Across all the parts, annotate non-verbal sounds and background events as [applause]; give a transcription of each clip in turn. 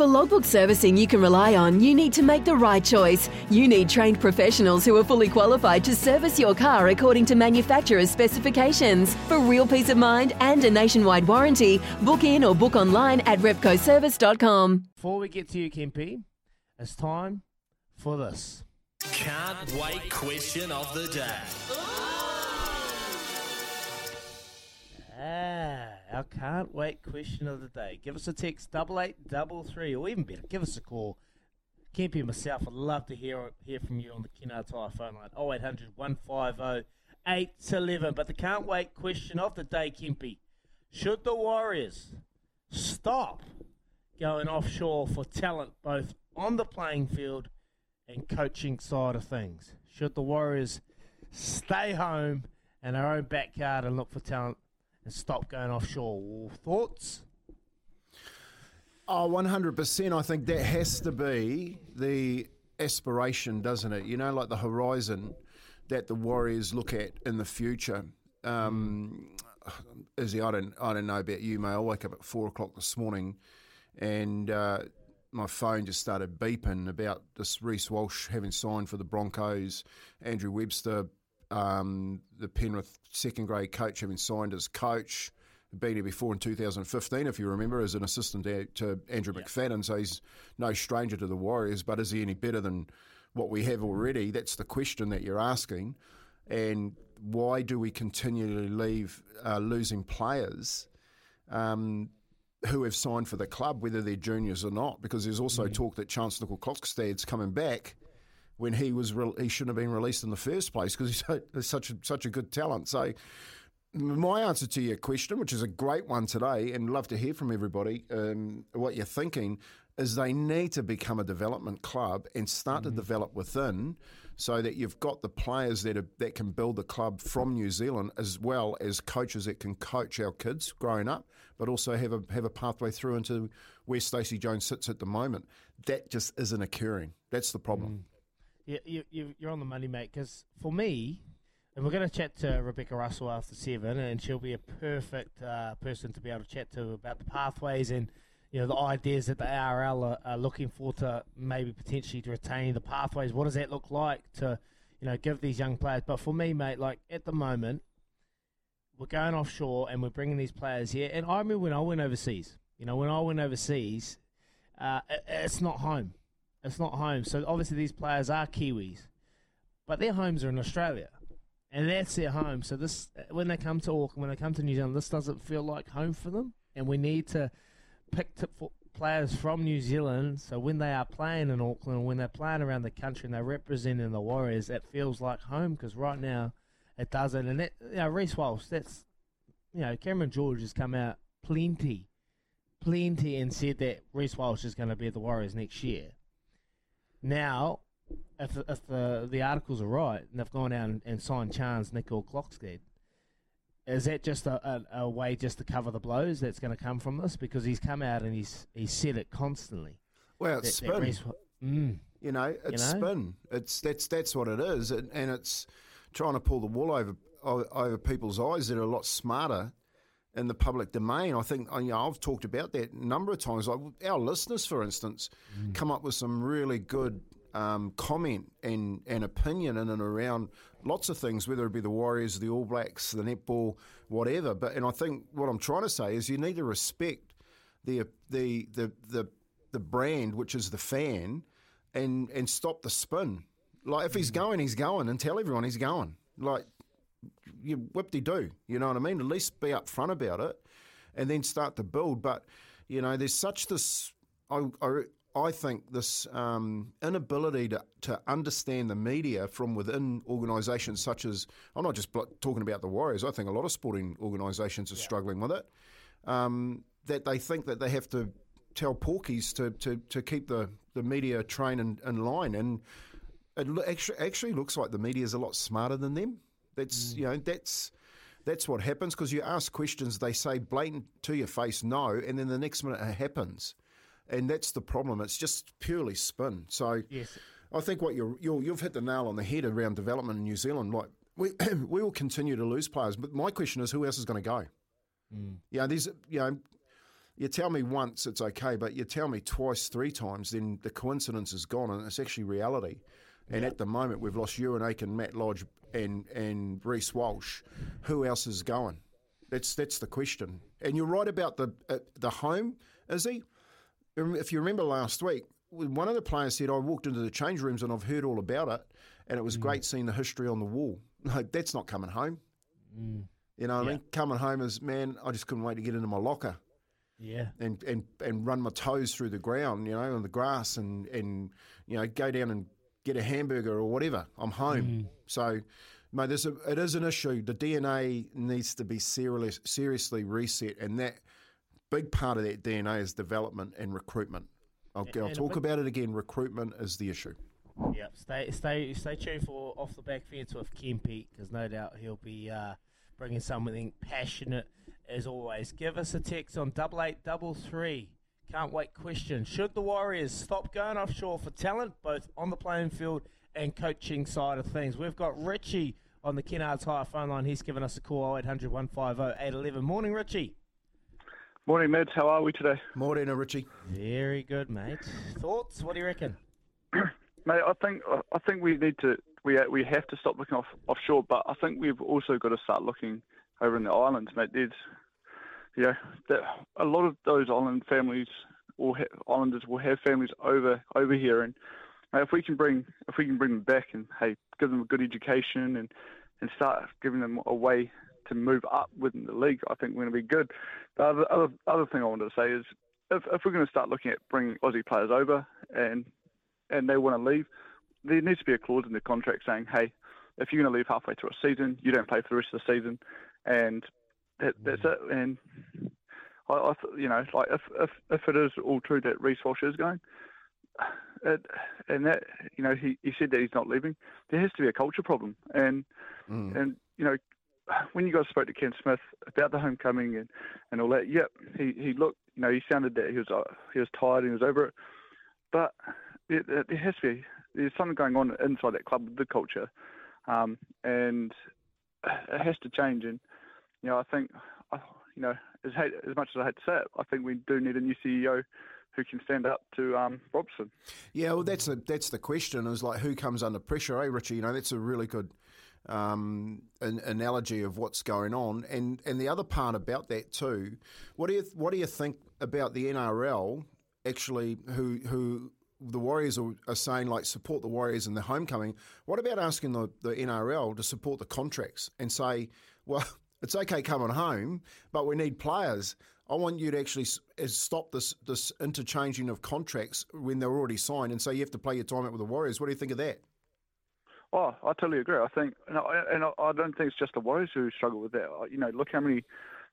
For logbook servicing you can rely on, you need to make the right choice. You need trained professionals who are fully qualified to service your car according to manufacturer's specifications. For real peace of mind and a nationwide warranty, book in or book online at repcoservice.com. Before we get to you, Kempy, it's time for this. Can't wait question of the day. Ah, our can't wait question of the day. Give us a text double eight double three, or even better, give us a call. Kempy and myself would love to hear hear from you on the Kennards Hire phone line 0800 150 811. But the can't wait question of the day, Kempy. Should the Warriors stop going offshore for talent both on the playing field and coaching side of things? Should the Warriors stay home in our own backyard and look for talent and stop going offshore? Thoughts? Oh, 100%. I think that has to be the aspiration, doesn't it? You know, like the horizon that the Warriors look at in the future. Um, Izzy, I don't, I don't know about you, mate. I woke up at four o'clock this morning and uh, my phone just started beeping about this Reece Walsh having signed for the Broncos, Andrew Webster, um, the Penrith second grade coach having signed as coach. Been here before in 2015, if you remember, as an assistant to, Andrew McFadden. So he's no stranger to the Warriors, but is he any better than what we have already? That's the question that you're asking. And why do we continually leave uh, losing players um, who have signed for the club, whether they're juniors or not? Because there's also talk that Charnze Nicoll-Klokstad's coming back when he was re- he shouldn't have been released in the first place because he's, so- such a, such a good talent. So my answer to your question, which is a great one today, and love to hear from everybody um, what you're thinking, is they need to become a development club and start to develop within, so that you've got the players that are, that can build the club from New Zealand, as well as coaches that can coach our kids growing up, but also have a have a pathway through into where Stacey Jones sits at the moment. That just isn't occurring. That's the problem. Yeah, you, you, you're on the money, mate. Because for me, and we're going to chat to Rebecca Russell after seven, and she'll be a perfect uh, person to be able to chat to about the pathways and you know the ideas that the ARL are, are looking for to maybe potentially to retain the pathways. What does that look like to you know give these young players? But for me, mate, like at the moment, we're going offshore and we're bringing these players here. And I remember when I went overseas. You know, when I went overseas, uh, it, it's not home. It's not home. So obviously these players are Kiwis, but their homes are in Australia, and that's their home. So this, uh, when they come to Auckland, when they come to New Zealand, this doesn't feel like home for them, and we need to pick t- players from New Zealand. So when they are playing in Auckland, when they're playing around the country and they're representing the Warriors, it feels like home. Because right now, it doesn't. And that, you know, Reece Walsh, that's you know, Cameron George has come out plenty, plenty, and said that Reece Walsh is going to be the Warriors next year. Now, if the, if the the articles are right, and they've gone out and, and signed Charnze Nicoll-Klokstad, is that just a, a, a way just to cover the blows that's going to come from this? Because he's come out and he's he's said it constantly. Well, it's That- that spin. Reece- mm, You know, it's know? spin. It's that's that's what it is, and, and it's trying to pull the wool over over people's eyes that are a lot smarter in the public domain. I think you know, I've talked about that a number of times. Like our listeners, for instance, mm. come up with some really good um, comment and, and opinion in and around lots of things, whether it be the Warriors, the All Blacks, the netball, whatever. But and I think what I'm trying to say is you need to respect the the the the, the brand, which is the fan, and and stop the spin. Like if he's mm. going, he's going, and tell everyone he's going. Like you whip de do, you know what I mean? At least be upfront about it, and then start to build. But you know, there's such this. I, I, I think this um, inability to, to understand the media from within organisations such as, I'm not just talking about the Warriors, I think a lot of sporting organisations are yeah. struggling with it, um, that they think that they have to tell porkies to, to, to keep the, the media train in, in line. And it actually, actually looks like the media is a lot smarter than them. That's, mm. you know, that's that's what happens because you ask questions, they say blatant to your face no, and then the next minute it happens and that's the problem. It's just purely spin. So yes. I think what you're, you have hit the nail on the head around development in New Zealand. Like we [clears throat] we will continue to lose players, but my question is, who else is going to go? Mm. Yeah, there's you know. You tell me once it's okay, but you tell me twice, three times, then the coincidence is gone, and it's actually reality. And at the moment, we've lost Euan Aitken, Matt Lodge, and and Reece Walsh. Who else is going? That's that's the question. And you're right about the uh, the home, is he? if you remember last week, one of the players said, I walked into the change rooms and I've heard all about it, and it was mm. great seeing the history on the wall. [laughs] Like, that's not coming home. Mm. You know what yeah. I mean? Coming home is, man, I just couldn't wait to get into my locker. Yeah. And, and, and run my toes through the ground, you know, on the grass and, and, you know, go down and get a hamburger or whatever. I'm home. Mm. So, mate, there's a, it is an issue. The DNA needs to be seriously, seriously reset, and that – big part of that DNA is development and recruitment. I'll, and, I'll talk about it again. Recruitment is the issue. Yep. Stay, stay, stay tuned for off the back fence with Kempy because no doubt he'll be uh, bringing something passionate as always. Give us a text on double eight double three. Can't wait. Question: Should the Warriors stop going offshore for talent, both on the playing field and coaching side of things? We've got Richie on the Kennards Hire phone line. He's given us a call 0800 150 811. Morning, Richie. Morning, Mads. How are we today? Morning, Richie. Very good, mate. Thoughts? What do you reckon? [clears throat] mate, I think I think we need to we we have to stop looking off offshore, but I think we've also got to start looking over in the islands, mate. There's you know, that a lot of those island families or ha- islanders will have families over over here, and mate, if we can bring if we can bring them back and hey, give them a good education and and start giving them a way to move up within the league, I think we're going to be good. The other, other, other thing I wanted to say is if, if we're going to start looking at bringing Aussie players over and and they want to leave, there needs to be a clause in the contract saying, hey, if you're going to leave halfway through a season, you don't play for the rest of the season, and that, that's it. And I, I, you know, like if if if it is all true that Reece Walsh is going, it, and that you know he, he said that he's not leaving, there has to be a culture problem, and mm. and you know when you guys spoke to Ken Smith about the homecoming and, and all that, yep, he, he looked, you know, he sounded that he was uh, he was tired and he was over it. But it, it, there has to be there's something going on inside that club with the culture, um, and it has to change. And you know, I think, you know, as hate, as much as I hate to say it, I think we do need a new CEO who can stand up to um, Robson. Yeah, well, that's a, that's the question. Is like who comes under pressure, eh, Richie? You know, that's a really good um, an analogy of what's going on. And and the other part about that too, what do you what do you think about the NRL actually who who the Warriors are, are saying like support the Warriors in the homecoming? What about asking the, the NRL to support the contracts and say, well, it's okay coming home, but we need players. I want you to actually stop this this interchanging of contracts when they're already signed and so you have to play your time out with the Warriors. What do you think of that? Oh, I totally agree. I think, and I, and I don't think it's just the Warriors who struggle with that. You know, look how many.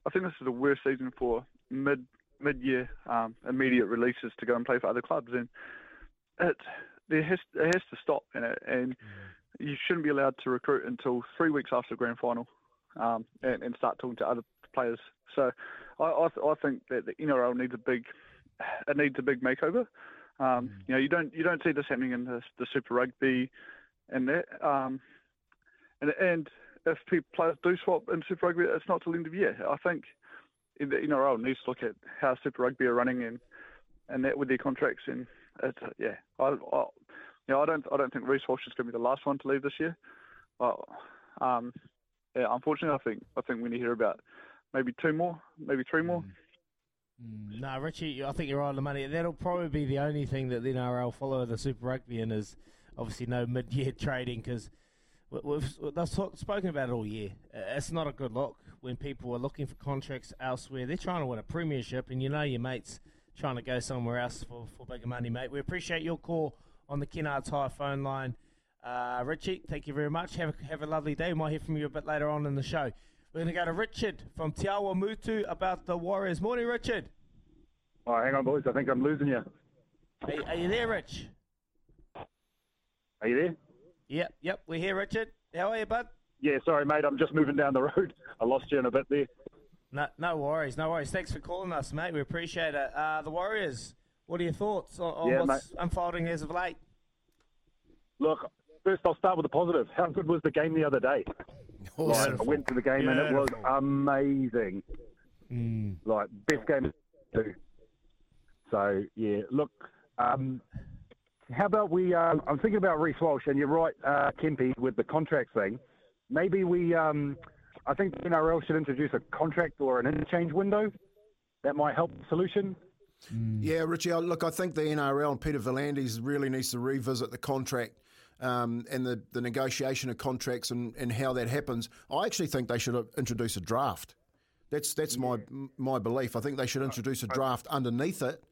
I think this is the worst season for mid mid year um, immediate releases to go and play for other clubs, and it there has it has to stop. And it, and mm-hmm. you shouldn't be allowed to recruit until three weeks after the grand final, um, and, and start talking to other players. So, I I, I think that the NRL needs a big it needs a big makeover. Um, mm. You know, you don't you don't see this happening in the, the Super Rugby and that, um, and and if people players do swap in Super Rugby, it's not till the end of the year. I think the NRL needs to look at how Super Rugby are running and and that with their contracts and it's, yeah, I, I you know, I don't I don't think Reece Walsh is going to be the last one to leave this year. But, um, yeah, unfortunately, I think I think we need to hear about maybe two more, maybe three more. Mm, no, Richie, I think you're right on the money. That'll probably be the only thing that the NRL follow the Super Rugby in is obviously no mid-year [laughs] trading because we've, they've spoken about it all year. It's not a good look when people are looking for contracts elsewhere. They're trying to win a premiership, and you know your mates trying to go somewhere else for, for bigger money, mate. We appreciate your call on the Kennards Hire phone line. Uh, Richie, thank you very much. Have a, have a lovely day. We might hear from you a bit later on in the show. We're going to go to Richard from Te Awamutu about the Warriors. Morning, Richard. Oh, hang on, boys. I think I'm losing you. Are, are you there, Rich? Are you there? Yep, yep. We're here, Richard. How are you, bud? Yeah, sorry, mate. I'm just moving down the road. [laughs] I lost you in a bit there. No, no worries, no worries. Thanks for calling us, mate. We appreciate it. Uh, the Warriors. What are your thoughts on, on Yeah, what's unfolding as of late? Look, first I'll start with the positive. How good was the game the other day? Like, I went to the game and it was amazing. Like best game too. So yeah, look. Um, how about we? Um, I'm thinking about Reece Walsh, and you're right, uh, Kempy, with the contract thing. Maybe we. Um, I think the NRL should introduce a contract or an interchange window. That might help the solution. Yeah, Richie. Look, I think the NRL and Peter V'landys really needs to revisit the contract um, and the, the negotiation of contracts and, and how that happens. I actually think they should uh, introduce a draft. That's that's my my belief. I think they should introduce a draft underneath it,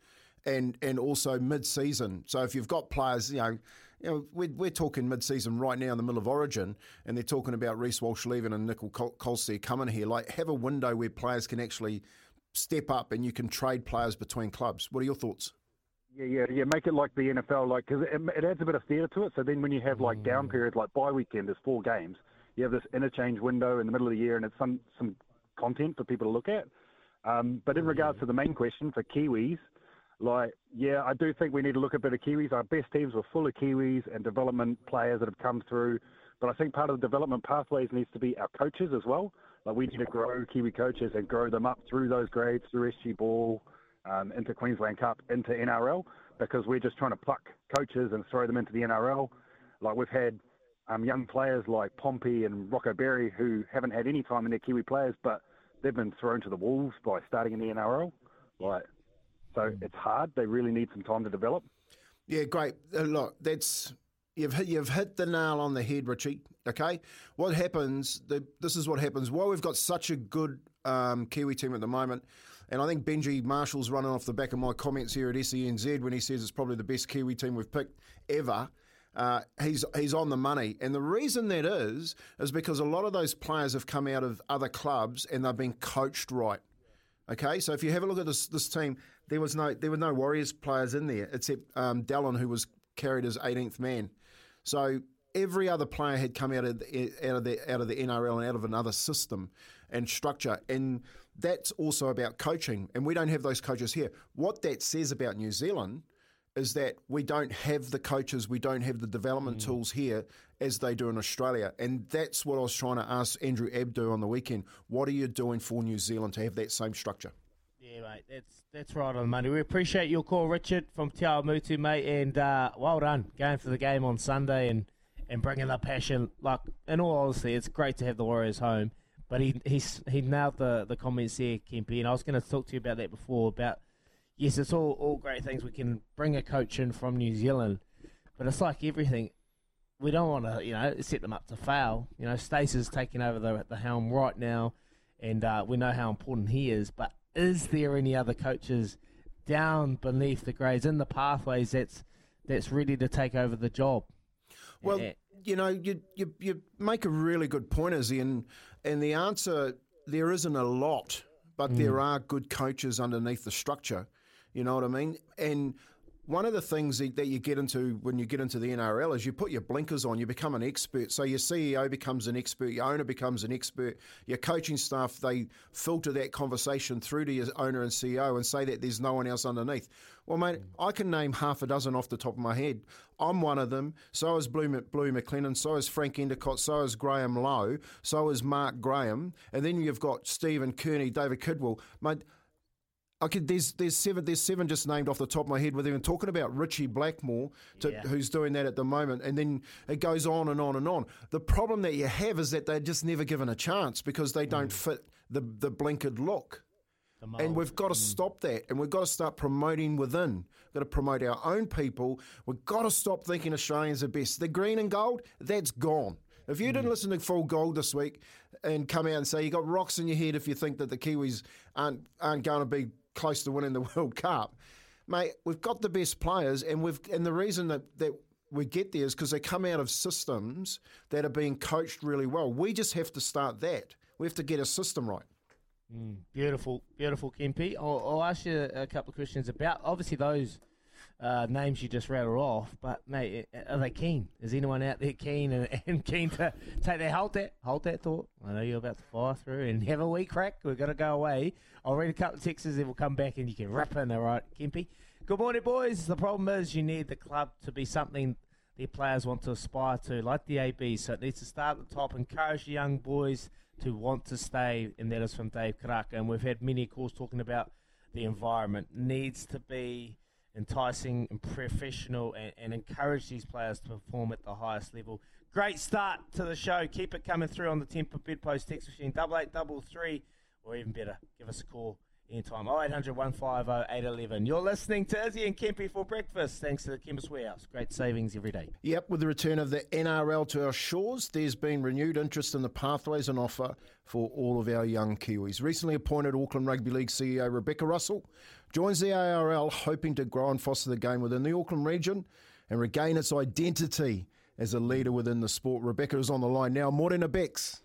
and and also mid season. So if you've got players, you know. You know, we're, we're talking mid-season right now in the middle of Origin, and they're talking about Reece Walsh leaving and Nickel Col- Colstead coming here. Like, have a window where players can actually step up and you can trade players between clubs. What are your thoughts? Yeah, yeah, yeah. Make it like the NFL, like because it, it adds a bit of theatre to it. So then, when you have like down periods, like bye weekend, there's four games. You have this interchange window in the middle of the year, and it's some some content for people to look at. Um, but in regards to the main question for Kiwis, like, yeah, I do think we need to look at better Kiwis. Our best teams were full of Kiwis and development players that have come through. But I think part of the development pathways needs to be our coaches as well. Like we need to grow Kiwi coaches and grow them up through those grades, through SG Ball, um, into Queensland Cup, into NRL, because we're just trying to pluck coaches and throw them into the NRL. Like we've had um, young players like Pompey and Rocco Berry who haven't had any time in their Kiwi players, but they've been thrown to the wolves by starting in the NRL. Like, so it's hard. They really need some time to develop. Yeah, great. Uh, look, that's you've hit, you've hit the nail on the head, Richie. Okay, what happens? The, this is what happens. While we've got such a good um, Kiwi team at the moment, and I think Benji Marshall's running off the back of my comments here at SENZ when he says it's probably the best Kiwi team we've picked ever. Uh, he's he's on the money, and the reason that is is because a lot of those players have come out of other clubs and they've been coached right. Okay, so if you have a look at this this team, there was no there were no Warriors players in there except um, Dallin, who was carried as 18th man. So every other player had come out of the, out of the out of the NRL and out of another system and structure, and that's also about coaching. And we don't have those coaches here. What that says about New Zealand is that we don't have the coaches, we don't have the development tools here as they do in Australia. And that's what I was trying to ask Andrew Abdo on the weekend. What are you doing for New Zealand to have that same structure? Yeah, mate, that's that's right on the money. We appreciate your call, Richard from Te Awamutu, mate, and uh, well done going for the game on Sunday and, and bringing the passion. Like, in all honesty, it's great to have the Warriors home, but he he's he nailed the the comments there, Kempy, and I was going to talk to you about that before about yes, it's all all great things. We can bring a coach in from New Zealand, but it's like everything. We don't want to, you know, set them up to fail. You know, Stace is taking over the the helm right now, and uh, we know how important he is. But is there any other coaches down beneath the grades in the pathways that's that's ready to take over the job? Well, Eh, you know, you, you you make a really good point, Izzy, and and the answer there isn't a lot, but there are good coaches underneath the structure. You know what I mean? And one of the things that you get into when you get into the NRL is you put your blinkers on, you become an expert. So your CEO becomes an expert, your owner becomes an expert, your coaching staff, they filter that conversation through to your owner and CEO and say that there's no one else underneath. Well, mate, I can name half a dozen off the top of my head. I'm one of them. So is Blue, Blue McLennan. So is Frank Endacott. So is Graham Lowe. So is Mark Graham. And then you've got Stephen Kearney, David Kidwell. Mate, Okay, there's there's seven there's seven just named off the top of my head. We're even talking about Richie Blackmore, to, yeah. who's doing that at the moment, and then it goes on and on and on. The problem that you have is that they're just never given a chance because they don't mm. fit the the blinkered look. And we've got to mm. stop that, and we've got to start promoting within. We've got to promote our own people. We've got to stop thinking Australians are best. The green and gold, that's gone. If you mm. didn't listen to Phil Gould this week and come out and say you got rocks in your head if you think that the Kiwis aren't aren't going to be close to winning the [laughs] World Cup. Mate, we've got the best players, and we've and the reason that, that we get there is because they come out of systems that are being coached really well. We just have to start that. We have to get a system right. Mm, beautiful, beautiful, Kempy. I'll, I'll, ask you a couple of questions about obviously those uh, names you just rattled off, but mate, are they keen? Is anyone out there keen and, [laughs] and keen to take that? Hold that, hold that thought. I know you're about to fire through and have a wee crack. We're to go away. I'll read a couple of texts and we'll come back and you can rip in, all right, Kempy? Good morning, boys. The problem is you need the club to be something their players want to aspire to, like the AB. So it needs to start at the top, encourage the young boys to want to stay, and that is from Dave Karaka. And we've had many calls talking about the environment needs to be enticing and professional and, and, encourage these players to perform at the highest level. Great start to the show. Keep it coming through on the Temper Bedpost text machine, double eight double three, or even better, give us a call anytime. 0800 150 811. You're listening to Izzy and Kempy for breakfast, thanks to the Chemist Warehouse. Great savings every day. Yep, with the return of the NRL to our shores, there's been renewed interest in the pathways and offer for all of our young Kiwis. Recently appointed Auckland Rugby League CEO Rebecca Russell joins the ARL hoping to grow and foster the game within the Auckland region and regain its identity as a leader within the sport. Rebecca is on the line now. Morena Bex.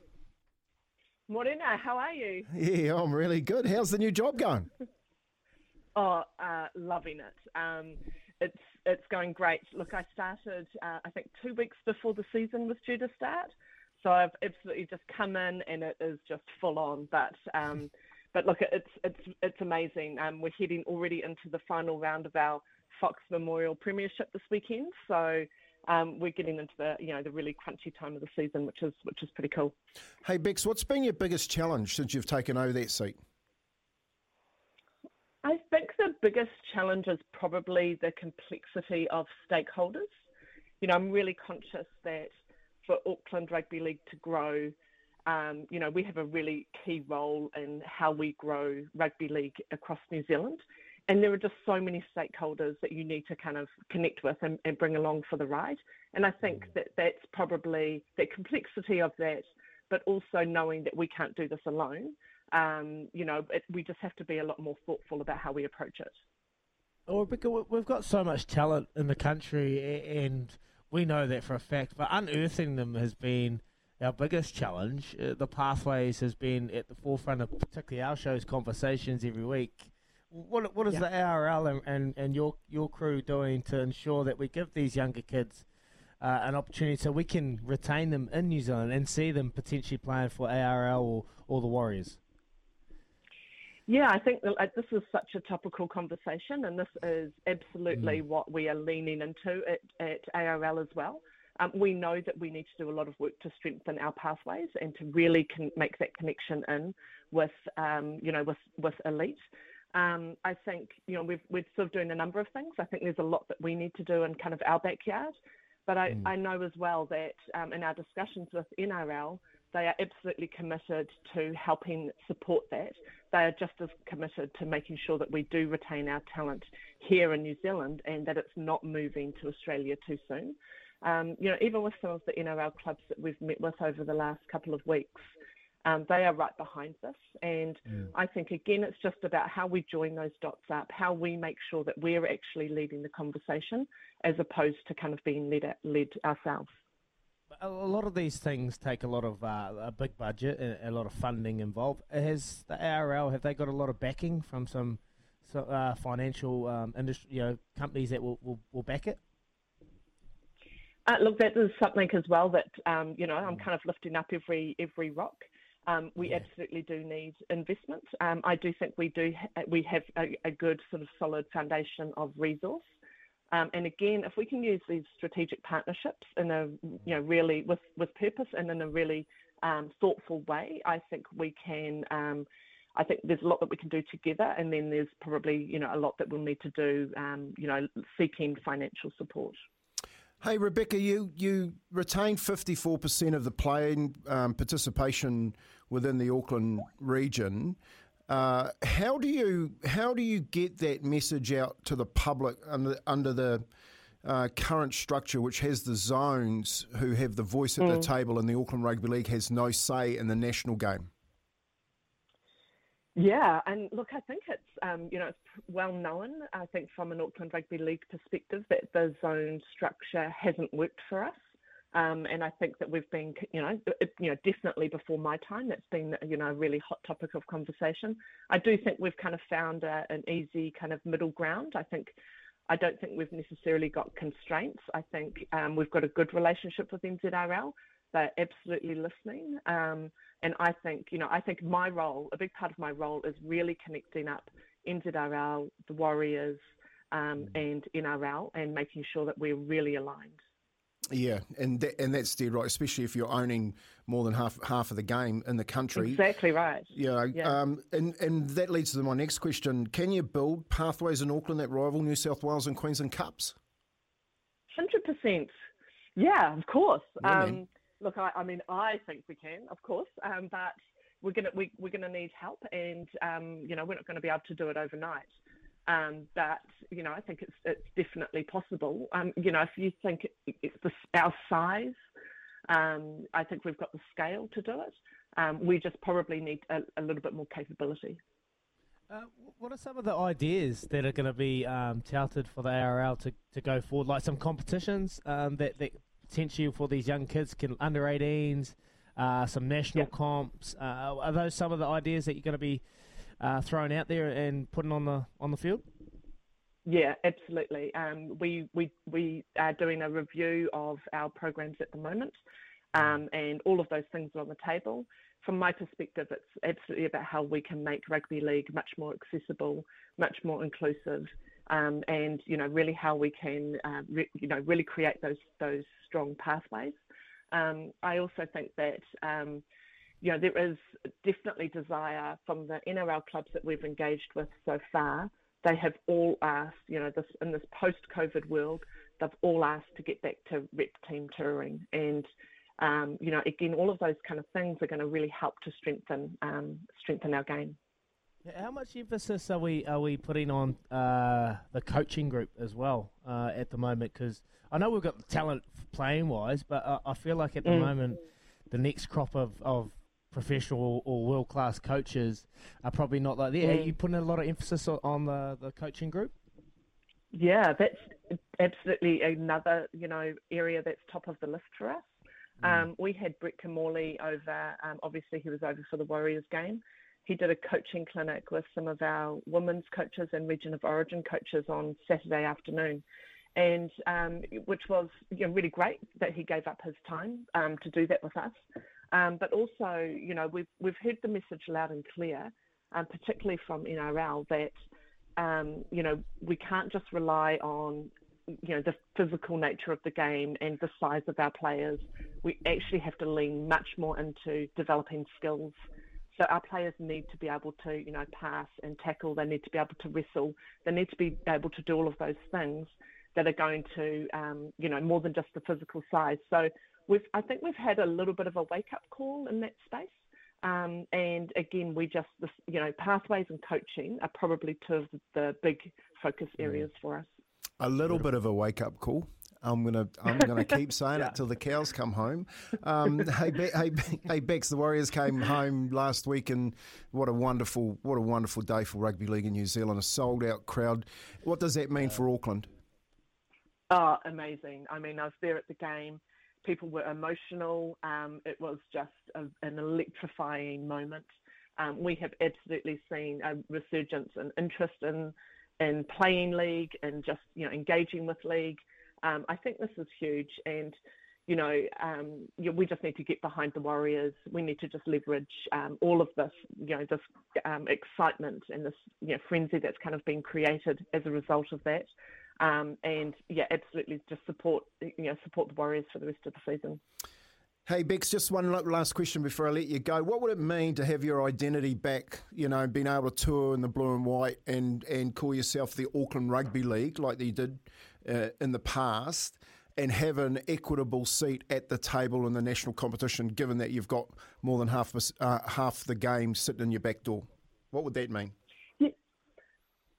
Morena, how are you? [laughs] Yeah, I'm really good. How's the new job going? [laughs] oh, uh, loving it. Um, it's it's going great. Look, I started uh, I think two weeks before the season was due to start, so I've absolutely just come in and it is just full on. But um, [laughs] but look, it's it's it's amazing. Um, we're heading already into the final round of our Fox Memorial Premiership this weekend, so um, we're getting into the you know the really crunchy time of the season, which is which is pretty cool. Hey Bex, what's been your biggest challenge since you've taken over that seat? I think the biggest challenge is probably the complexity of stakeholders. You know, I'm really conscious that for Auckland Rugby League to grow, um, you know, we have a really key role in how we grow rugby league across New Zealand. And there are just so many stakeholders that you need to kind of connect with and, and bring along for the ride. And I think mm. that that's probably the complexity of that, but also knowing that we can't do this alone. Um, you know, it, we just have to be a lot more thoughtful about how we approach it. Well, because we've got so much talent in the country, and we know that for a fact. But unearthing them has been our biggest challenge. Uh, the pathways has been at the forefront of particularly our show's conversations every week. What what is yeah. the ARL and, and, and, your your crew doing to ensure that we give these younger kids uh, an opportunity so we can retain them in New Zealand and see them potentially playing for ARL or, or the Warriors? Yeah, I think that this is such a topical conversation, and this is absolutely mm. what we are leaning into at, at ARL as well. Um, we know that we need to do a lot of work to strengthen our pathways and to really con- make that connection in with, um, you know, with, with elite. Um, I think, you know, we've, we're sort of doing a number of things. I think there's a lot that we need to do in kind of our backyard. But I, mm. I know as well that um, in our discussions with NRL, they are absolutely committed to helping support that. They are just as committed to making sure that we do retain our talent here in New Zealand and that it's not moving to Australia too soon. Um, you know, even with some of the NRL clubs that we've met with over the last couple of weeks, um, they are right behind this. And yeah. I think, again, it's just about how we join those dots up, how we make sure that we're actually leading the conversation as opposed to kind of being led, led ourselves. A lot of these things take a lot of uh, a big budget and a lot of funding involved. Has the ARL have they got a lot of backing from some so, uh, financial um, industry, you know, companies that will, will, will back it? Uh, look, that is something as well that um, you know I'm kind of lifting up every every rock. Um, we absolutely do need investment. Um, I do think we do ha- we have a, a, good sort of solid foundation of resource. Um, and again, if we can use these strategic partnerships in a you know really with with purpose and in a really um, thoughtful way, I think we can. Um, I think there's a lot that we can do together, and then there's probably you know a lot that we'll need to do. you know, seeking financial support. Hey, Rebecca, you, you retained 54% of the playing um, participation within the Auckland region. Uh, how do you how do you get that message out to the public under, under the uh, current structure, which has the zones who have the voice at mm. the table, and the Auckland Rugby League has no say in the national game? Yeah, and look, I think it's um, you know it's well known. I think from an Auckland Rugby League perspective that the zone structure hasn't worked for us, um, and I think that we've been you know it, you know definitely before my time that's been you know a really hot topic of conversation. I do think we've kind of found a, an easy kind of middle ground. I think I don't think we've necessarily got constraints. I think um, we've got a good relationship with NZRL. They're absolutely listening. Um, and I think, you know, I think my role, a big part of my role is really connecting up NZRL, the Warriors, um, and NRL, and making sure that we're really aligned. Yeah, and that, and that's dead right, especially if you're owning more than half half of the game in the country. Exactly right. Know, yeah. Um, and and that leads to my next question: Can you build pathways in Auckland that rival New South Wales and Queensland Cups? Hundred percent. Yeah, of course. Yeah, um, look, I, I, mean, I think we can, of course, um, but we're gonna we, we're gonna need help, and um, you know, we're not going to be able to do it overnight. Um, but you know, I think it's it's definitely possible. Um, you know, if you think it's the, our size, um, I think we've got the scale to do it. Um, we just probably need a, a little bit more capability. Uh, what are some of the ideas that are going to be um, touted for the ARL to, to go forward? Like some competitions um, that, that potentially for these young kids, can under 18s, uh, some national yep. comps. Uh, are those some of the ideas that you're going to be uh, throwing out there and putting on the on the field? Yeah, absolutely. Um, we we we are doing a review of our programs at the moment, um, and all of those things are on the table. From my perspective, it's absolutely about how we can make rugby league much more accessible, much more inclusive, um, and you know really how we can uh, re- you know really create those those strong pathways. Um, I also think that um, you know there is definitely desire from the NRL clubs that we've engaged with so far. They have all asked, you know, this in this post-COVID world, they've all asked to get back to rep team touring, and um, you know, again, all of those kind of things are going to really help to strengthen um, strengthen our game. How much emphasis are we are we putting on uh, the coaching group as well uh, at the moment? Because I know we've got the talent playing wise, but uh, I feel like at the mm. moment the next crop of, of professional or world class coaches are probably not like that. Mm. Are you putting a lot of emphasis on the, the coaching group? Yeah, that's absolutely another you know area that's top of the list for us. Mm. Um, we had Brett Kimmorley over. Um, obviously, he was over for the Warriors game he did a coaching clinic with some of our women's coaches and region of origin coaches on Saturday afternoon, and um, which was you know, really great that he gave up his time um, to do that with us. Um, but also, you know, we've we've heard the message loud and clear, um, particularly from NRL, that um, you know we can't just rely on you know the physical nature of the game and the size of our players. We actually have to lean much more into developing skills so our players need to be able to, you know, pass and tackle. They need to be able to wrestle. They need to be able to do all of those things that are going to, um, you know, more than just the physical size. So we've, I think we've had a little bit of a wake up call in that space. Um, and again, we just, you know, pathways and coaching are probably two of the big focus areas for us. A little bit of a wake up call. I'm gonna I'm [laughs] gonna keep saying yeah. it till the cows come home. Um, [laughs] hey, Be- hey, Be- hey, Bex, the Warriors came home last week, and what a wonderful what a wonderful day for rugby league in New Zealand. A sold out crowd. What does that mean for Auckland? Oh, amazing! I mean, I was there at the game. People were emotional. Um, it was just a, an electrifying moment. Um, we have absolutely seen a resurgence in interest in in playing league and just you know engaging with league. Um, I think this is huge, and you know um, yeah, we just need to get behind the Warriors. We need to just leverage um, all of this, you know, this um, excitement and this you know frenzy that's kind of been created as a result of that. Um, and yeah, absolutely, just support you know support the Warriors for the rest of the season. Hey, Bex, just one last question before I let you go. What would it mean to have your identity back, you know, being able to tour in the blue and white and, and call yourself the Auckland Rugby League like you did uh, in the past and have an equitable seat at the table in the national competition, given that you've got more than half, uh, half the game sitting in your back door? What would that mean?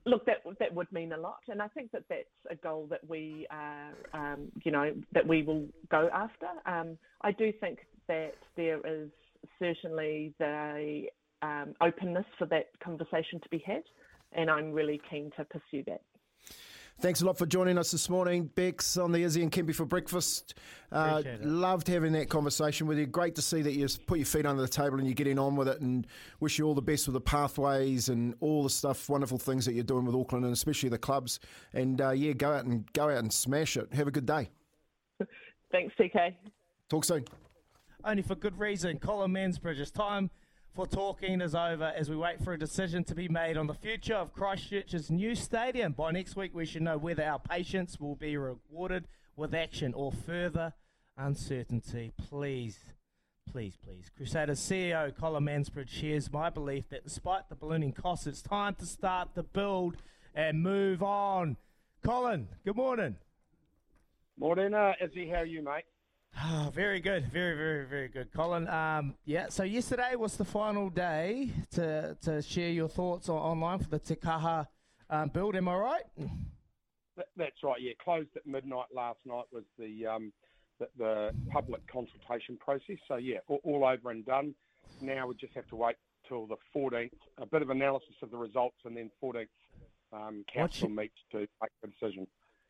Look, that that would mean a lot, and I think that that's a goal that we, uh, um, you know, that we will go after. Um, I do think that there is certainly the um, openness for that conversation to be had, and I'm really keen to pursue that. Thanks a lot for joining us this morning, Bex, on the Izzy and Kempy for breakfast. Uh, loved having that conversation with you. Great to see that you put your feet under the table and you're getting on with it. And wish you all the best with the pathways and all the stuff, wonderful things that you're doing with Auckland and especially the clubs. And uh, yeah, go out and go out and smash it. Have a good day. Thanks, TK. Talk soon. Only for good reason. Colin Mansbridge. It's time for talking is over as we wait for a decision to be made on the future of Christchurch's new stadium. By next week, we should know whether our patience will be rewarded with action or further uncertainty. Please, please, please. Crusaders CEO Colin Mansbridge shares my belief that despite the ballooning costs, it's time to start the build and move on. Colin, good morning. Morning, uh, Izzy. How are you, mate? Oh, very good, very, very, very good, Colin. Um, yeah, so yesterday was the final day to to share your thoughts on, online for the Te Kaha um, build. Am I right? That's right. Yeah, closed at midnight last night was the um, the, the, public consultation process. So yeah, all, all, over and done. Now we just have to wait till the 14th. A bit of analysis of the results, and then 14th um, council your, meets to make the decision.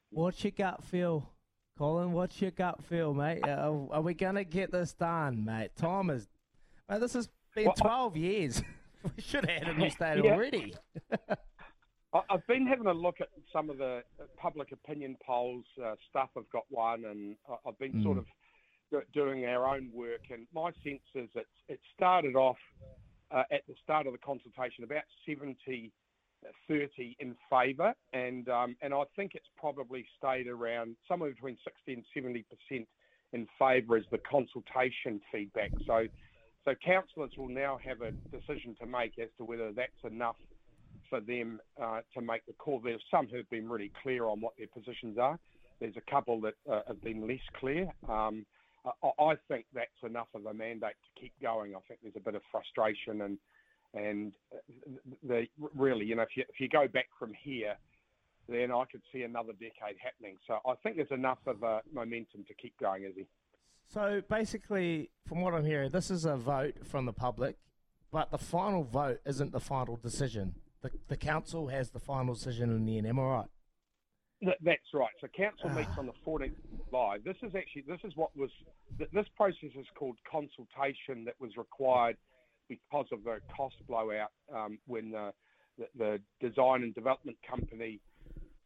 What's your gut feel? Colin, what's your gut feel, mate? Uh, are we going to get this done, mate? Time is. Mate, this has been well, 12 years. [laughs] we should have had a new stadium yeah. already. [laughs] I've been having a look at some of the public opinion polls. Uh, stuff I've got one, and I've been mm. sort of doing our own work. And my sense is that it started off uh, at the start of the consultation about 70 30 in favour, and um, and I think it's probably stayed around somewhere between 60 and 70 percent in favour as the consultation feedback. So, so councillors will now have a decision to make as to whether that's enough for them uh, to make the call. There's some who've been really clear on what their positions are. There's a couple that uh, have been less clear. Um, I, I think that's enough of a mandate to keep going. I think there's a bit of frustration and and uh, the, really, you know, if you, if you go back from here, then I could see another decade happening. So I think there's enough of a momentum to keep going, Izzy. So basically, from what I'm hearing, this is a vote from the public, but the final vote isn't the final decision. The, the council has the final decision in the end. Am I right? that's right. So council ah. meets on the 14th of July. This is actually this is what was this process is called consultation that was required because of the cost blowout um, when the, the, the, design and development company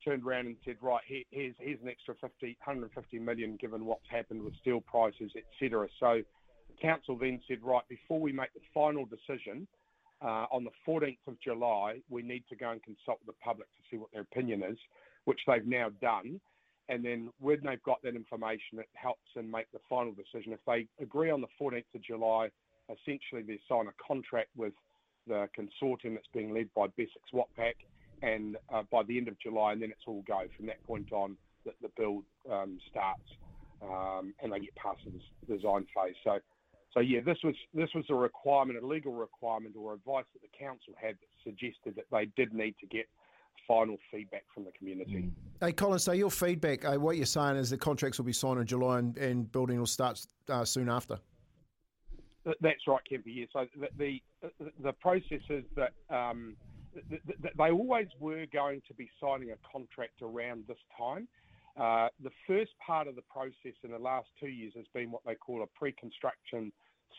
turned around and said, right, here, here's, here's an extra 50, 150 million given what's happened with steel prices, etc. So the council then said, right, before we make the final decision uh, on the 14th of July, we need to go and consult the public to see what their opinion is, which they've now done. And then when they've got that information, it helps them make the final decision. If they agree on the 14th of July, essentially they sign a contract with the consortium that's being led by Besix Watpac, and uh, by the end of July, and then it's all go. From that point on, the, the build um, starts, um, and they get past the design phase. So, so yeah, this was this was a requirement, a legal requirement, or advice that the council had that suggested that they did need to get final feedback from the community. Hey, Colin, so your feedback, uh, what you're saying is the contracts will be signed in July and, and building will start uh, soon after. That's right, Kempy. Yeah. So the the, the process is that um, they always were going to be signing a contract around this time. Uh, the first part of the process in the last two years has been what they call a pre-construction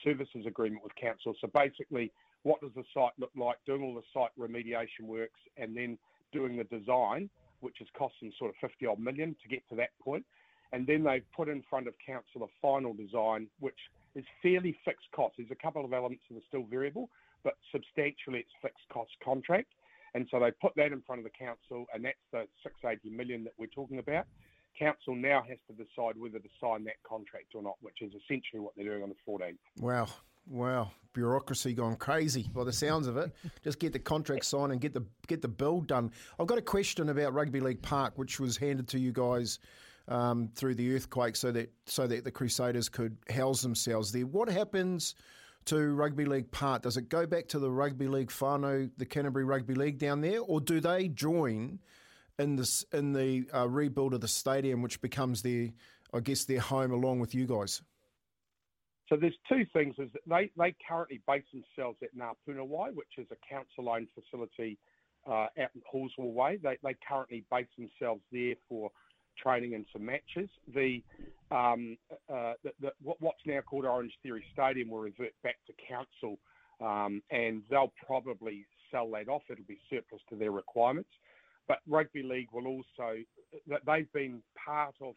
services agreement with council. So basically, what does the site look like, doing all the site remediation works, and then doing the design, which has cost them sort of 50 odd million to get to that point. And then they've put in front of council a final design, which is fairly fixed cost. There's a couple of elements that are still variable, but substantially it's fixed cost contract. And so they put that in front of the council, and that's the 680 million that we're talking about. Council now has to decide whether to sign that contract or not, which is essentially what they're doing on the 14th. Wow. Wow, bureaucracy gone crazy by the sounds of it. [laughs] Just get the contract signed and get the get the build done. I've got a question about Rugby League Park, which was handed to you guys um, through the earthquake, so that so that the Crusaders could house themselves there. What happens to Rugby League part? Does it go back to the Rugby League whānau, the Canterbury Rugby League down there, or do they join in this in the uh, rebuild of the stadium, which becomes their, I guess, their home along with you guys? So there's two things. Is they, they currently base themselves at Ngāpunawai, which is a council-owned facility uh, out in Halswell Way. They, they currently base themselves there for training and some matches. The, um, uh, the, the, what's now called Orange Theory Stadium will revert back to council, um, and they'll probably sell that off. It'll be surplus to their requirements. But rugby league will also they've been part of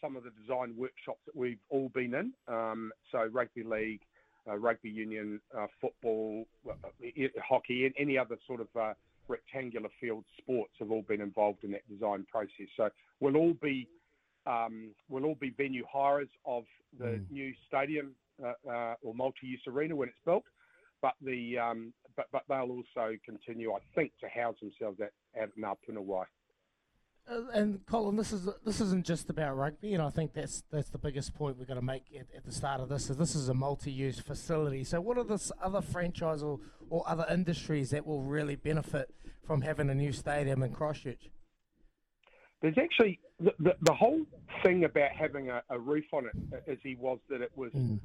some of the design workshops that we've all been in. Um, so rugby league, uh, rugby union, uh, football, uh, hockey, and any other sort of uh, rectangular field sports have all been involved in that design process. So we'll all be um, we'll all be venue hirers of the mm. new stadium uh, uh, or multi-use arena when it's built. But the um, but but they'll also continue, I think, to house themselves at at Ngāpunawai. Uh, and Colin, this is this isn't just about rugby, and I think that's that's the biggest point we're going to make at, at, the start of this. Is this is a multi-use facility. So, what are the other franchise or, or other industries that will really benefit from having a new stadium in Christchurch? There's actually the, the, the whole thing about having a, a, roof on it, as he was that it was mm.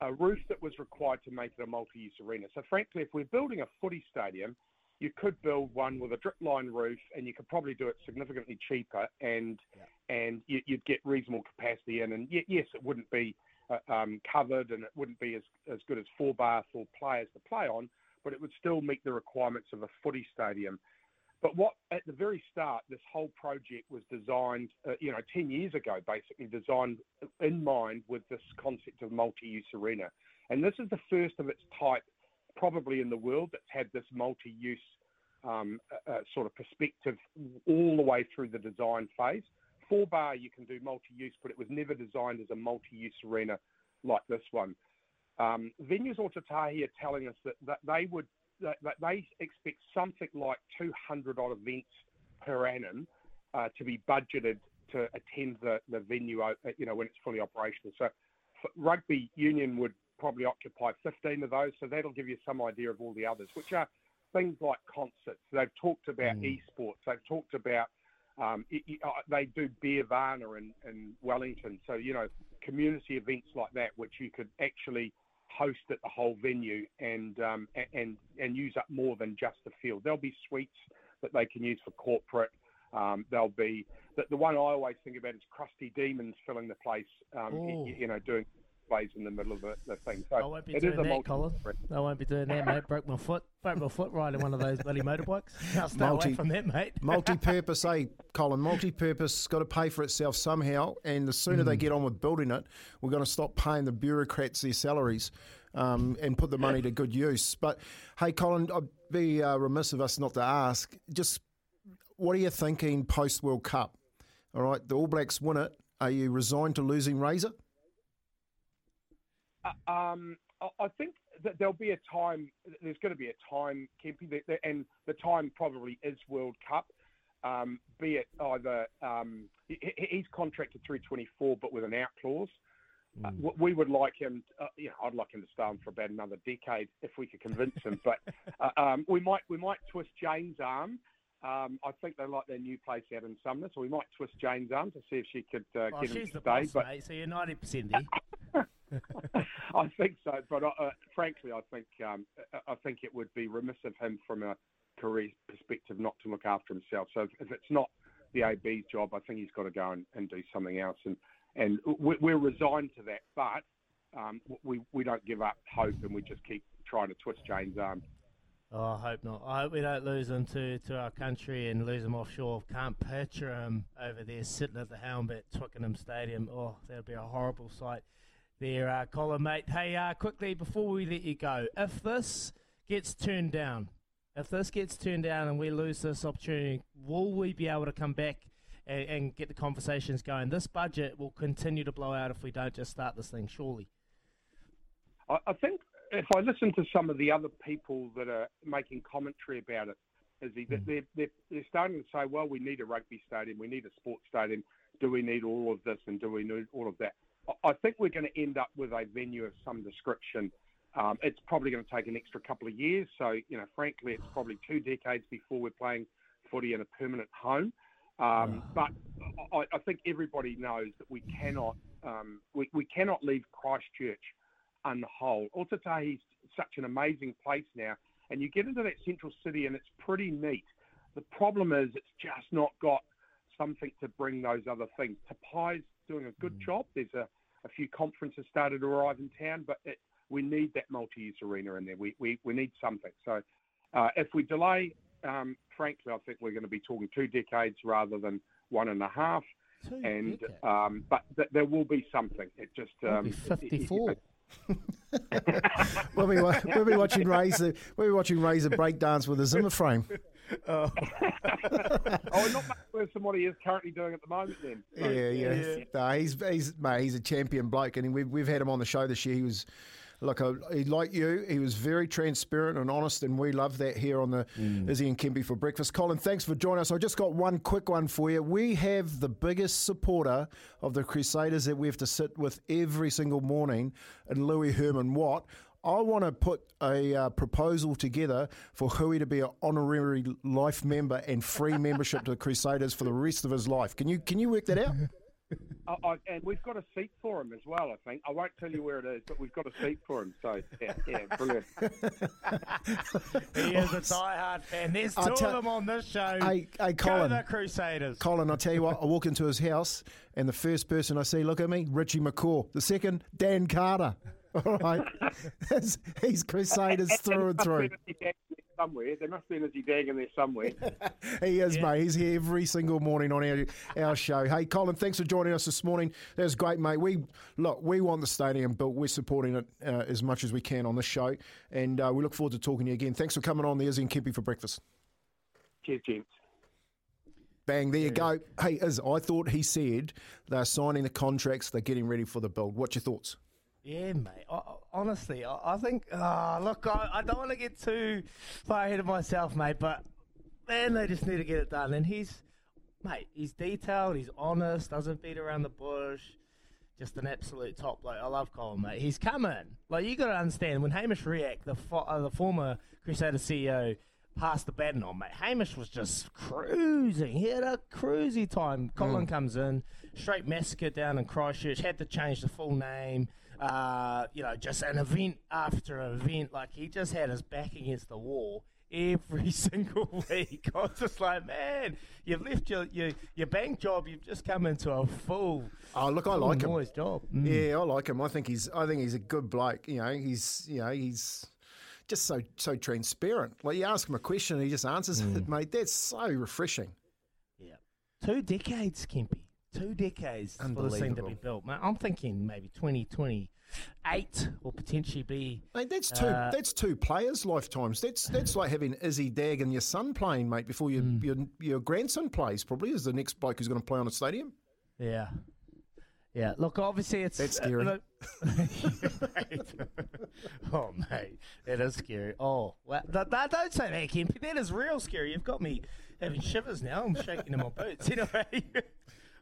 a roof that was required to make it a multi-use arena. So, frankly, if we're building a footy stadium you could build one with a drip line roof, and you could probably do it significantly cheaper, and yeah. and you, would get reasonable capacity in. And yes, it wouldn't be uh, um, covered, and it wouldn't be as as good as Forsyth Barr for players to play on, but it would still meet the requirements of a footy stadium. But what at the very start, this whole project was designed, uh, you know, ten years ago, basically designed in mind with this concept of multi-use arena, and this is the first of its type probably in the world that's had this multi-use um, uh, uh, sort of perspective all the way through the design phase. Forsyth Barr you can do multi-use, but it was never designed as a multi-use arena like this one. Um, Venues Ōtautahi are telling us that, that they would that, that they expect something like 200 odd events per annum uh, to be budgeted to attend the, the venue, uh, you know, when it's fully operational. So rugby union would probably occupy 15 of those. So that'll give you some idea of all the others, which are things like concerts. They've talked about mm. esports. They've talked about um, it, it, uh, they do Beervana in, in Wellington. So you know community events like that, which you could actually host at the whole venue and um, and and use up more than just the field. There'll be suites that they can use for corporate. Um, there'll be the, the one I always think about is Crusty Demons filling the place. Um, you, you, know, doing plays in the middle of the, the thing. So I won't be doing that, Colin. I won't be doing that, mate. Broke my foot. Broke my foot riding one of those bloody motorbikes. [laughs] I'll stay Multi, away from that, mate. [laughs] multi-purpose, eh, Colin? Multi-purpose got to pay for itself somehow, and the sooner mm. they get on with building it, we're going to stop paying the bureaucrats their salaries. Um, and put the money to good use. But hey, Colin, I'd be uh, remiss of us not to ask. Just what are you thinking post World Cup? All right, the All Blacks win it. Are you resigned to losing Razor? Uh, um, I think that there'll be a time. There's going to be a time, Kempy, and the time probably is World Cup. Um, be it either um, he's contracted through 24, but with an out clause. Uh, mm. Uh, we would like him. Uh, you know, I'd like him to stay on for about another decade if we could convince him. but [laughs] uh, um, we might we might twist Jane's arm. Um, I think they like their new place out in Sumner, so we might twist Jane's arm to see if she could uh, well, get him to stay. Boss, but mate, so you're 90 percent there. [laughs] [laughs] I think so, but uh, frankly, I think um, I think it would be remiss of him from a career perspective not to look after himself. So if it's not the AB's job, I think he's got to go and, and do something else. And and we're resigned to that, but um, we we don't give up hope, and we just keep trying to twist Jane's arm Oh, I hope not. I hope we don't lose him to, to our country and lose him offshore. Can't picture him over there sitting at the helm at Twickenham Stadium. Oh, that'd be a horrible sight there, uh, Colin, mate. Hey, uh, quickly, before we let you go, if this gets turned down, if this gets turned down and we lose this opportunity, will we be able to come back and, and get the conversations going? This budget will continue to blow out if we don't just start this thing, surely. I, I think if I listen to some of the other people that are making commentary about it, is he, Mm. they're, they're, they're starting to say, well, we need a rugby stadium, we need a sports stadium. Do we need all of this and do we need all of that? I- think we're going to end up with a venue of some description. Um, it's probably going to take an extra couple of years. So, you know, frankly, it's probably two decades before we're playing footy in a permanent home. Um, but I, I think everybody knows that we cannot um, we, we cannot leave Christchurch unwhole. Otatahi's such an amazing place now, and you get into that central city and it's pretty neat. The problem is it's just not got something to bring those other things. Te Pae's doing a good job. There's a, a few conferences started to arrive in town, but it, we need that multi-use arena in there. We, we, we need something. So uh, if we delay, um, frankly, I think we're going to be talking two decades rather than one and a half. Two and um, but th- there will be something. It just um, be it- it- 54. [laughs] We'll be, we'll be watching Razor. We'll be watching Razor breakdance with a Zimmer frame. Oh, not much worse than what he is currently doing at the moment. Then. So, Yeah, yeah. No, he's he's mate, he's a champion bloke, and we've we've had him on the show this year. He was. Look, uh, he, like you, he was very transparent and honest, and we love that here on the Izzy and Kempy for breakfast. Colin, thanks for joining us. I just got one quick one for you. We have the biggest supporter of the Crusaders that we have to sit with every single morning, and Louis Herman Watt. I want to put a uh, proposal together for Hui to be an honorary life member and free [laughs] membership to the Crusaders for the rest of his life. Can you can you work that out? [laughs] I, I, and we've got a seat for him as well. I think I won't tell you where it is, but we've got a seat for him. So yeah, yeah, [laughs] brilliant. He is a diehard fan. There's 2 I'll tell- of them on this show. Hey, hey, Go Colin. the Crusaders. Colin, I tell you what, I walk into his house, and the first person I see look at me, Richie McCaw. The second, Dan Carter. [laughs] All right, He's- Crusaders through and through. Somewhere there must be an Izzy Dag in there somewhere. [laughs] He is, mate. He's here every single morning on our, our show. Hey, Colin, thanks for joining us this morning. That was great, mate. We look, we want the stadium built. We're supporting it uh, as much as we can on this show, and uh, we look forward to talking to you again. Thanks for coming on the Izzy and Kempy for breakfast. Cheers, gents. Bang, there you go. Hey, Iz, I thought he said they're signing the contracts, they're getting ready for the build. What's your thoughts? Yeah, mate. I, I- honestly, I, I think. ah, look, I, don't want to get too far ahead of myself, mate. But man, they just need to get it done. And he's, mate, he's detailed. He's honest. Doesn't beat around the bush. Just an absolute top bloke. I love Colin, mate. He's coming. Like you got to understand when Hamish Riach, the fo- uh, the former Crusader CEO, passed the baton on, mate. Hamish was just cruising. He had a cruisy time. Colin comes in, straight massacre down in Christchurch. Had to change the full name. Uh, you know, just an event after event. Like he just had his back against the wall every [laughs] single week. I was just like, man, you've left your your, your bank job. You've just come into a full. Oh, look, I like him. noise job. Mm. Yeah, I like him. I think he's. I think he's a good bloke. You know, he's. You know, he's just so so transparent. Like you ask him a question, and he just answers it, mate. That's so refreshing. Yeah. Two decades, Kempy. Two decades for this thing to be Unbelievable. built. Man, I'm thinking maybe 2028 will potentially be. Mate, that's two. Uh, that's two players' lifetimes. That's that's like having Izzy Dag and your son playing, mate, before your Mm. your, your grandson plays. Probably is the next bloke who's going to play on a stadium. Yeah. Yeah. Look, obviously it's. That's scary. uh, mate. [laughs] oh, mate. That is scary. Oh, well, th- th- don't say that, Kempy. That is real scary. You've got me having shivers now. I'm shaking in my boots. [laughs] Anyway.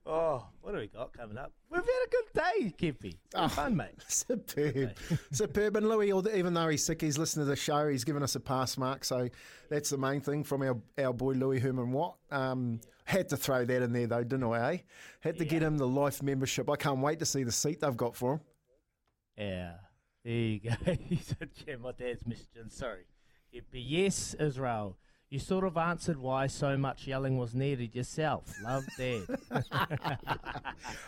Oh, what do we got coming up? We've had a good day, Kempy. It's fun, mate. [laughs] Superb, [laughs] superb. And Louis, even though he's sick, he's listening to the show. He's given us a pass mark, so that's the main thing from our, our boy Louis Herman Watt. Um, had to throw that in there though, didn't I? Eh? Had to get him the life membership. I can't wait to see the seat they've got for him. Yeah. There you go. he said, yeah, my dad's messaging. Sorry. It'd yes, Israel. You sort of answered why so much yelling was needed yourself. Love Dad. [laughs]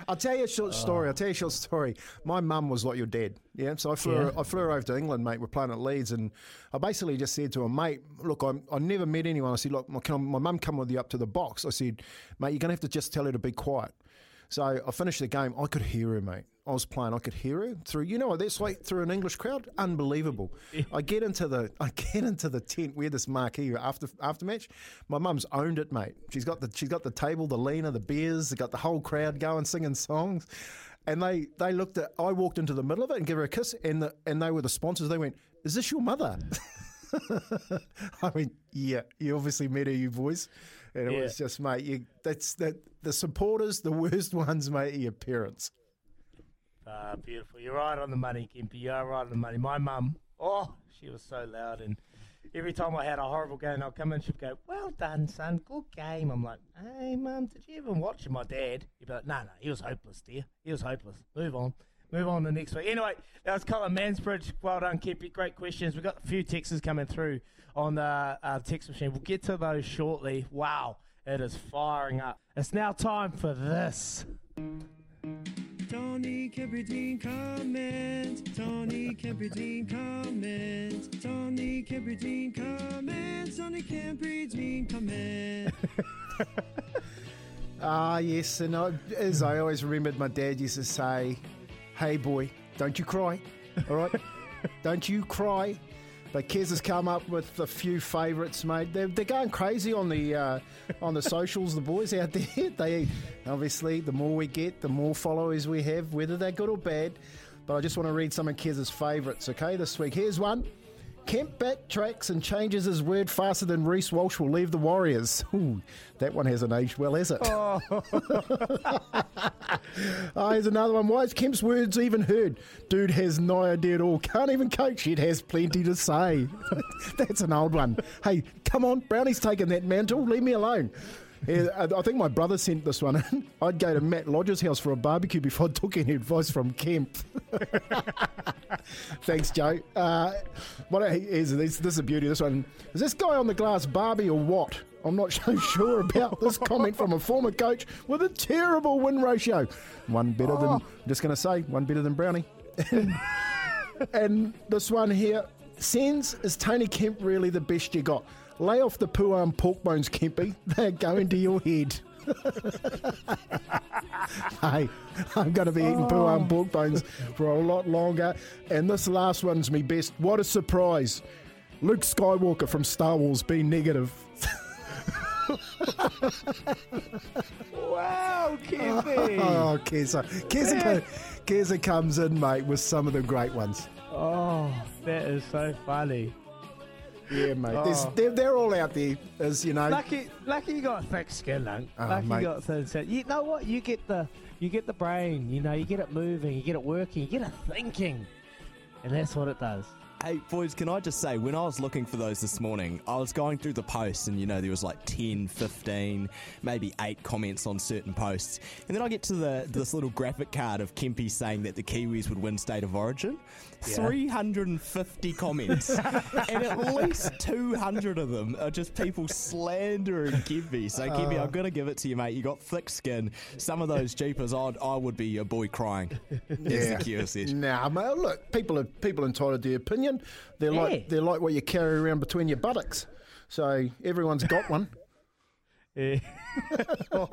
I'll tell you a short oh. story. I'll tell you a short story. My mum was like your dad. Yeah. So I flew, Yeah. I flew her over to England, mate. We're playing at Leeds. And I basically just said to her, mate, look, I'm, I never met anyone. I said, look, my, my mum come with you up to the box. I said, mate, you're going to have to just tell her to be quiet. So I finished the game. I could hear her, mate. I was playing. I could hear her through. You know what that's like through an English crowd. Unbelievable. I get into the [laughs] I get into the tent where this marquee after after match. My mum's owned it, mate. She's got the she's got the table, the leaner, the beers. They got the whole crowd going singing songs. And they, they looked at. I walked into the middle of it and gave her a kiss, and the, and they were the sponsors. They went, "Is this your mother?" [laughs] I mean, yeah, you obviously met her, you boys, and it Yeah. was just, mate. You that's that the supporters, the worst [laughs] ones, mate, are your parents. Ah, beautiful. You're right on the money, Kempy. You are right on the money. My mum, oh, she was so loud. And every time I had a horrible game, I'd come in, she'd go, Well done, son. Good game. I'm like, Hey, mum, did you even watch it? My dad, he'd be like, No, no, he was hopeless, dear. He was hopeless. Move on. Move on to next week. Anyway, that was Colin Mansbridge. Well done, Kempy. Great questions. We've got a few texts coming through on the uh, text machine. We'll get to those shortly. Wow, it is firing up. It's now time for this. Tony Kemperdine comment. Tony Kemperdine comment. Tony Kemperdine comment. Tony Kemperdine comment. [laughs] Ah, yes, and I, as I always remembered, my dad used to say, "Hey, boy, don't you cry, all right? [laughs] don't you cry." But Kez has come up with a few favourites, mate. They're, they're going crazy on the uh, on the socials. The boys out there, [laughs] they obviously the more we get, the more followers we have, whether they're good or bad. But I just want to read some of Kez's favourites. Okay, this week here's one. Kemp backtracks and changes his word faster than Reece Walsh will leave the Warriors. [laughs] Ooh, that one hasn't aged well, has it? Oh. [laughs] [laughs] oh. here's another one. Why is Kemp's words even heard? Dude has no idea at all. Can't even coach yet. Has plenty to say. That's an old one. Hey, come on, Brownie's taking that mantle. Leave me alone. [laughs] Yeah, I I think my brother sent this one in. [laughs] I'd go to Matt Lodge's house for a barbecue before I took any advice from Kemp. [laughs] Thanks, Joe. Uh, what is this? This is a beauty. This one is this guy on the glass Barbie or what? I'm not so sure about this comment from a former coach with a terrible win ratio. One better than I'm just going to say one better than Brownie. and this one here, SENZ is Tony Kemp really the best you got? Lay off the poo arm pork bones, Kempy. They're going to your head. [laughs] hey, I'm going to be eating poo arm pork bones for a lot longer. And this last one's me best. What a surprise! Luke Skywalker from Star Wars being negative. [laughs] Wow, Kempy. [laughs] Oh, Keza. Keza comes in, mate, with some of the great ones. Oh, that is so funny. Yeah, mate. Oh. They're, they're all out there, as you know. Lucky, lucky you got thick skin, Lunk. Oh, ah, lucky mate. you got thin skin. You know what? You get the, you get the brain. You know, you get it moving. You get it working. You get it thinking, and that's what it does. Hey, boys, can I just say, when I was looking for those this morning, I was going through the posts and, you know, there was like 10, 15, maybe 8 comments on certain posts. And then I get to the this little graphic card of Kempy saying that the Kiwis would win State of Origin. Yeah. 350 comments. [laughs] and at least 200 of them are just people slandering Kempy. So, Kempy, Oh. Uh. I'm going to give it to you, mate. You got thick skin. Some of those jeepers, I'd, I would be a boy crying. As the Q said. Nah, mate. Look, people are people entitled to their opinion. They're Yeah. like they're like what you carry around between your buttocks. So everyone's got one. Yeah. [laughs]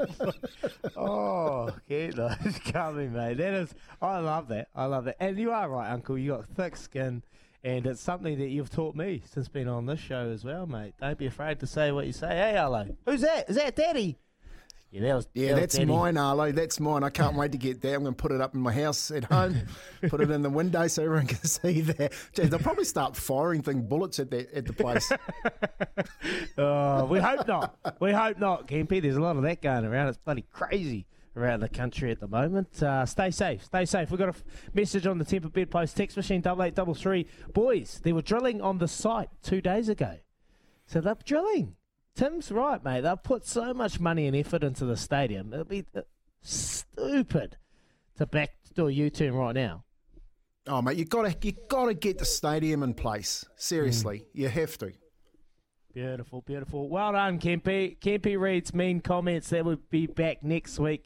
oh, get those [laughs] coming, mate. That is, I love that. I love that. And you are right, Uncle. You got thick skin, and it's something that you've taught me since being on this show as well, mate. Don't be afraid to say what you say. Hey, hello. Who's that? Is that Daddy? Yeah, that was. Yeah, that that's Daddy. mine, Arlo. That's mine. I can't wait to get there. I'm going to put it up in my house at [laughs] home, put it in the window so everyone can [laughs] see that. Jeez, they'll probably start firing thing bullets at the at the place. [laughs] Oh, we hope not. We hope not, Kempy. There's a lot of that going around. It's bloody crazy around the country at the moment. Uh, stay safe. Stay safe. We've got a f- message on the Temper Bed Post text machine, double eight double three. Boys, they were drilling on the site two days ago. So they're drilling. Tim's right, mate. They've put so much money and effort into the stadium. It'll be uh, stupid to back do a U-turn right now. Oh, mate, you got to you got to get the stadium in place. Seriously, you have to. Beautiful, beautiful. Well done, Kempy. Kempy reads mean comments. That will be back next week.